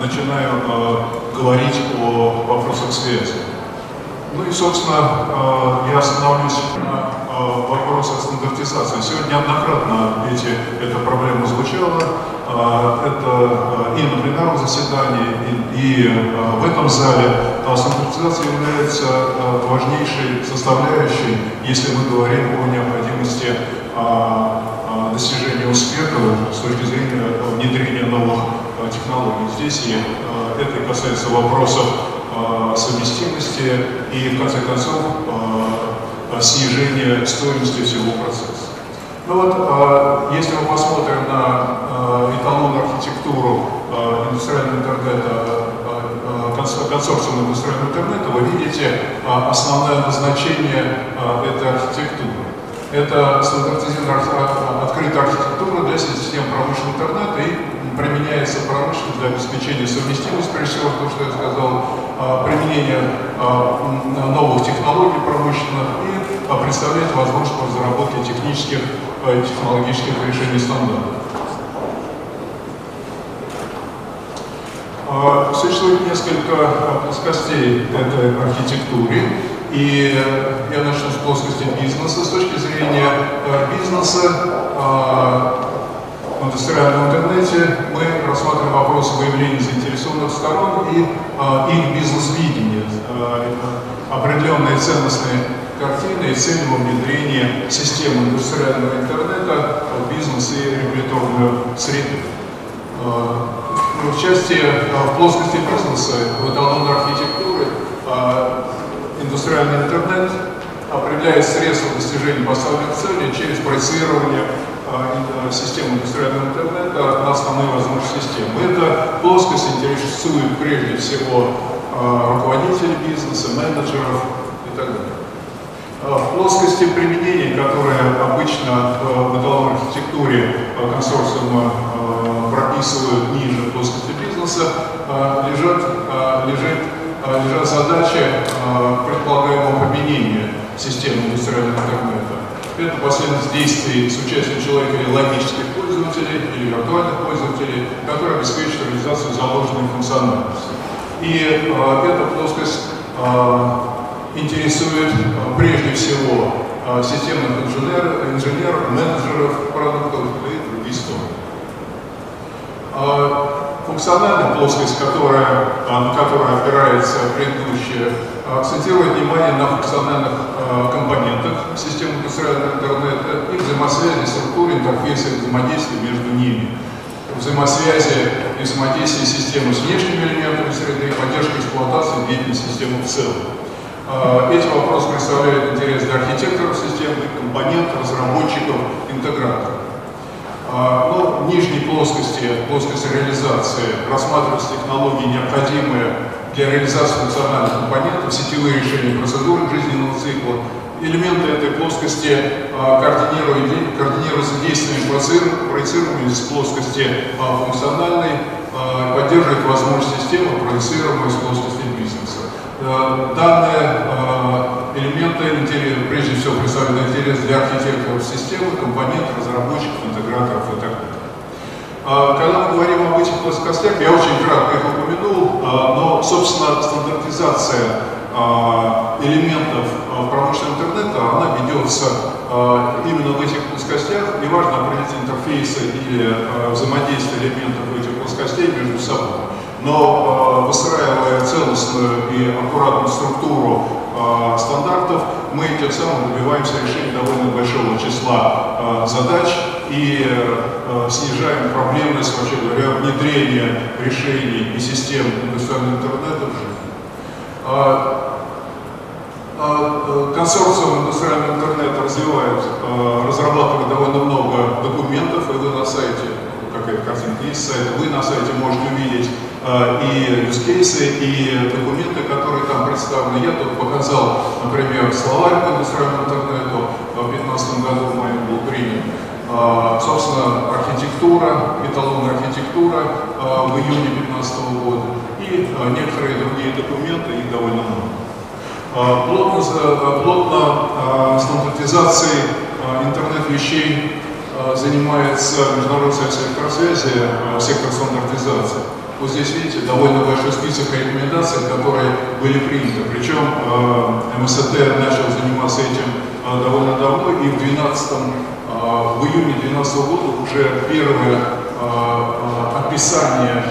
начинаем, начинаем говорить о вопросах связи. Ну и, собственно, я остановлюсь на вопросах стандартизации. Сегодня неоднократно эти, эта проблема звучала. Это и на пленарном заседании, и, и в этом зале. Стандартизация является важнейшей составляющей, если мы говорим о необходимости достижения успеха с точки зрения внедрения новых технологий. Здесь и это касается вопросов совместимости и, в конце концов, снижения стоимости всего процесса. Ну вот, если мы посмотрим на эталонную архитектуру индустриального интернета, консорциума индустриального интернета, вы видите основное назначение этой архитектуры. Это стандартизированная открытая архитектура для систем промышленного интернета и применяется промышленность для обеспечения совместимости, прежде всего, то, что я сказал, применения новых технологий промышленных и представляет возможность разработки технических и технологических решений стандартов. Существует несколько плоскостей этой архитектуры. И я начну с плоскости бизнеса. С точки зрения бизнеса в индустриальном интернете мы рассматриваем вопросы выявления заинтересованных сторон и их бизнес-видения, определенные ценностные картины и цели во внедрении системы индустриального интернета в бизнес и регуляторную среду. В части в плоскости бизнеса, в эталонной архитектуры, индустриальный интернет определяет средства достижения поставленных целей через проецирование системы индустриального интернета на основные возможности системы. Эта плоскость интересует прежде всего руководителей бизнеса, менеджеров и так далее. В плоскости применения, которые обычно в эталонной архитектуре консорциума прописывают ниже плоскости бизнеса, лежат, лежит лежат задачи предполагаемого применения системы индустриального интернета. Это последовательность действий с участием человека или логических пользователей, или виртуальных пользователей, которые обеспечат реализацию заложенной функциональности. И э, эта плоскость интересует прежде всего э, системных инженеров, инженеров, менеджеров продуктов и другие стороны. Функциональная плоскость, которая, на которую опирается предыдущая, акцентирует внимание на функциональных компонентах системы индустриального интернета и взаимосвязи, структуре, интерфейса и взаимодействия между ними. Взаимосвязи и взаимодействия системы с внешними элементами среды и поддержка эксплуатации деятельности системы в целом. Эти вопросы представляют интерес для архитекторов системы, компонентов, разработчиков, интеграторов. Ну, в нижней плоскости, плоскости реализации, рассматриваются технологии, необходимые для реализации функциональных компонентов, сетевые решения процедуры жизненного цикла. Элементы этой плоскости координируются действиями проецируемыми из плоскости функциональной, поддерживают возможность системы, проецируемой из плоскости бизнеса. Данные элементы прежде всего представлены интерес для архитекторов системы, компонентов, разработчиков, интеграторов и так далее. Когда мы говорим об этих плоскостях, я очень кратко их упомянул, но, собственно, стандартизация элементов промышленного интернета, она ведется именно в этих плоскостях, и важно определить интерфейсы или взаимодействие элементов этих плоскостей между собой. Но выстраивая целостную и аккуратную структуру стандартов, мы тем самым добиваемся решения довольно большого числа задач и снижаем проблемность, вообще говоря, внедрения решений и систем индустриального интернета в жизнь. Консорциум индустриального интернета развивает, разрабатывает довольно много документов, и вы на сайте, какая-то картинка есть сайт, вы на сайте можете увидеть и cases, и документы, которые там представлены. Я тут показал, например, словарь по индустриальному интернету, в 2015 году в мае был принят. Собственно, архитектура, эталонная архитектура в июне 2015 года и некоторые другие документы, их довольно много. Плотно, плотно стандартизации интернет интернет вещей занимается Международный союз электросвязи, сектор стандартизации. Вот здесь, видите, довольно большой список рекомендаций, которые были приняты. Причем МСТ начал заниматься этим довольно давно, и в 12 в июне 2012 года уже первое описание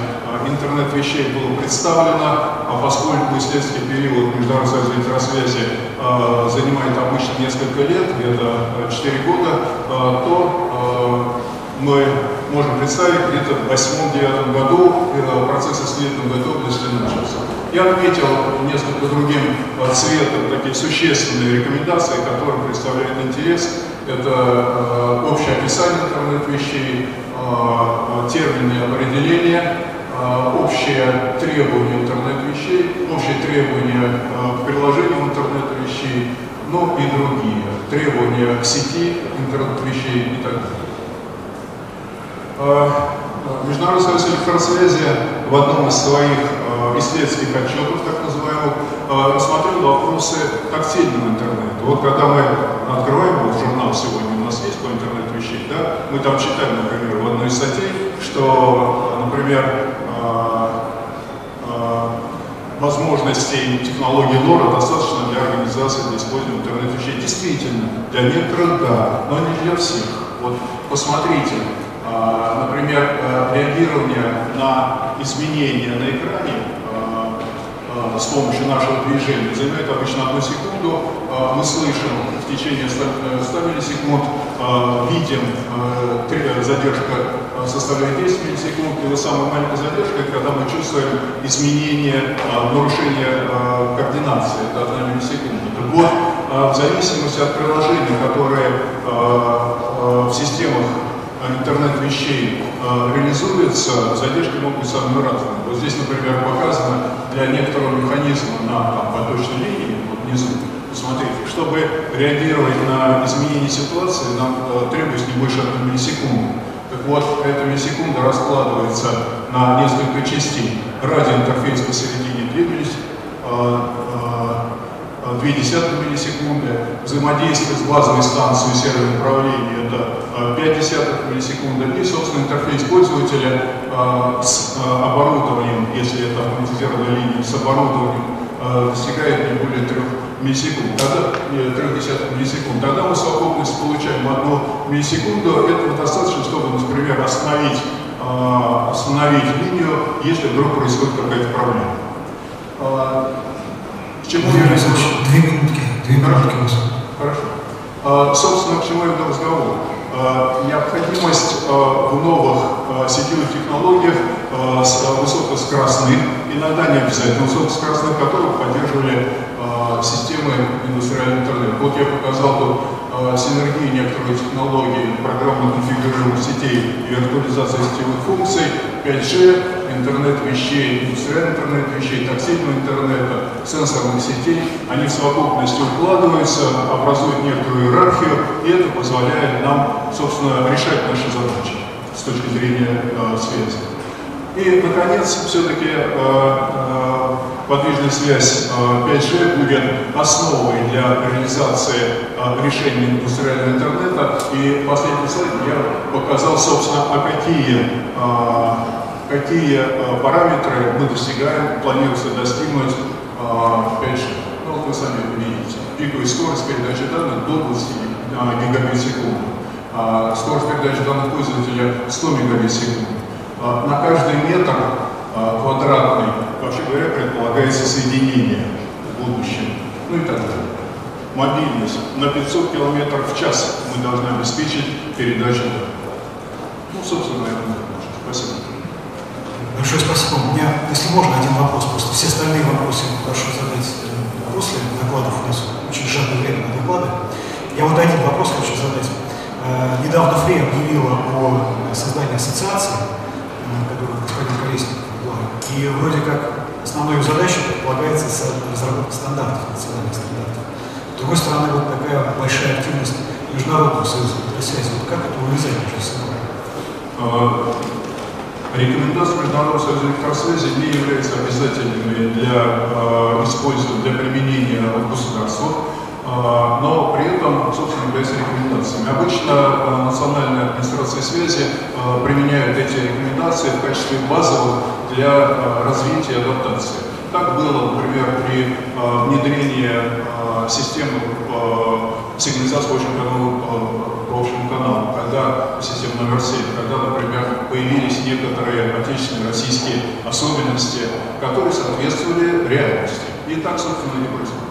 интернет вещей было представлено, а поскольку исследовательский период Международного союза электросвязи э, занимает обычно несколько лет, где-то 4 года, э, то э, мы можем представить, где-то в 2008-2009 году э, процесс исследовательной готовности начался. Я отметил несколько другим э, цветом такие существенные рекомендации, которые представляют интерес. Это э, общее описание интернет-вещей, термины определения, общие требования интернет-вещей, общие требования к приложению интернет-вещей, ну и другие требования к сети интернет-вещей и так далее. Э, Международный союз электросвязи в одном из своих исследовательских отчетов, так называемых, рассмотрел вопросы тактильного интернета. Вот когда мы открываем вот журнал сегодня, у нас есть по интернет вещей, да, мы там читаем, например, в одной из статей, что, например, возможностей технологии LoRa достаточно для организации, для использования интернет-вещей. Действительно, для некоторых да, но не для всех. Вот посмотрите, например, э, реагирование на изменения на экране а, а, с помощью нашего движения занимает обычно одну секунду. Мы слышим в течение 100 э, миллисекунд, видим э, задержка составляет 10 миллисекунд, и вот самая маленькая задержка, когда мы чувствуем изменение, а, нарушение а, координации, это 1 миллисекунда. Так вот, а, в зависимости от приложений, которые в системах интернет-вещей реализуются, задержки могут быть самыми разными. Вот здесь, например, показано для некоторого механизма на там, поточной линии, вот внизу, посмотрите, чтобы реагировать на изменение ситуации, нам требуется не больше 1 миллисекунды. Так вот, эта миллисекунда раскладывается на несколько частей. Радиоинтерфейс посередине 2 миллисекунды, взаимодействие с базовой станцией серверного управления это 5 десятых миллисекунды, и, собственно, интерфейс пользователя с оборудованием, если это автоматизированная линия, с оборудованием достигает не более 3 миллисекунд, тогда, 0,3 миллисекунд, тогда мы совокупность получаем одну миллисекунду, этого достаточно, чтобы, например, остановить, э, остановить линию, если вдруг происходит какая-то проблема. Э, к чему я? Две минутки, две минутки. Хорошо. Э, собственно, к чему я веду разговор? Э, необходимость э, в новых э, сетевых технологиях высокоскоростных, иногда не обязательно высокоскоростных, которые поддерживали системы индустриального интернета. Вот я показал тут синергии некоторых технологий программно-конфигурируемых сетей и виртуализации сетевых функций, 5G, интернет вещей, индустриальный интернет вещей, тактильного интернета, сенсорных сетей. Они в совокупности укладываются, образуют некоторую иерархию, и это позволяет нам, собственно, решать наши задачи с точки зрения э, связи. И, наконец, все-таки э, э, подвижная связь э, 5G будет основой для реализации э, решений индустриального интернета. И последний слайд я показал, собственно, а какие, э, какие э, параметры мы достигаем, планируется достигнуть э, 5G. Ну, вот вы сами видите. Пиковая скорость передачи данных до 20 э, гигабит в секунду. Э, скорость передачи данных пользователя 100 мегабит в секунду. А, на каждый метр а, квадратный, вообще говоря, предполагается соединение в будущем, ну и так далее. Мобильность. На 500 км в час мы должны обеспечить передачу Ну, собственно, наверное, можно. Спасибо. Большое спасибо. У меня, если можно, один вопрос. Просто все остальные вопросы прошу задать э, после докладов. У нас очень сжатое время на доклады. Я вот один вопрос хочу задать. Э, недавно ФРЕ объявила о создании ассоциации И вроде как основной задачей предполагается разработка стандартов, национальных стандартов. С другой стороны, вот такая большая активность Международного союза связи. Вот как это увязать между собой? А, рекомендации Международного союза электросвязи не являются обязательными для э, использования, для применения в государствах. а, но этом, собственно, являются рекомендациями. Обычно а, национальная администрация связи а, применяют эти рекомендации в качестве базовых для развития и адаптации. Так было, например, при внедрении системы сигнализации каналу, по общему каналу, когда система номер 7, когда, например, появились некоторые отечественные российские особенности, которые соответствовали реальности. И так, собственно, и происходит.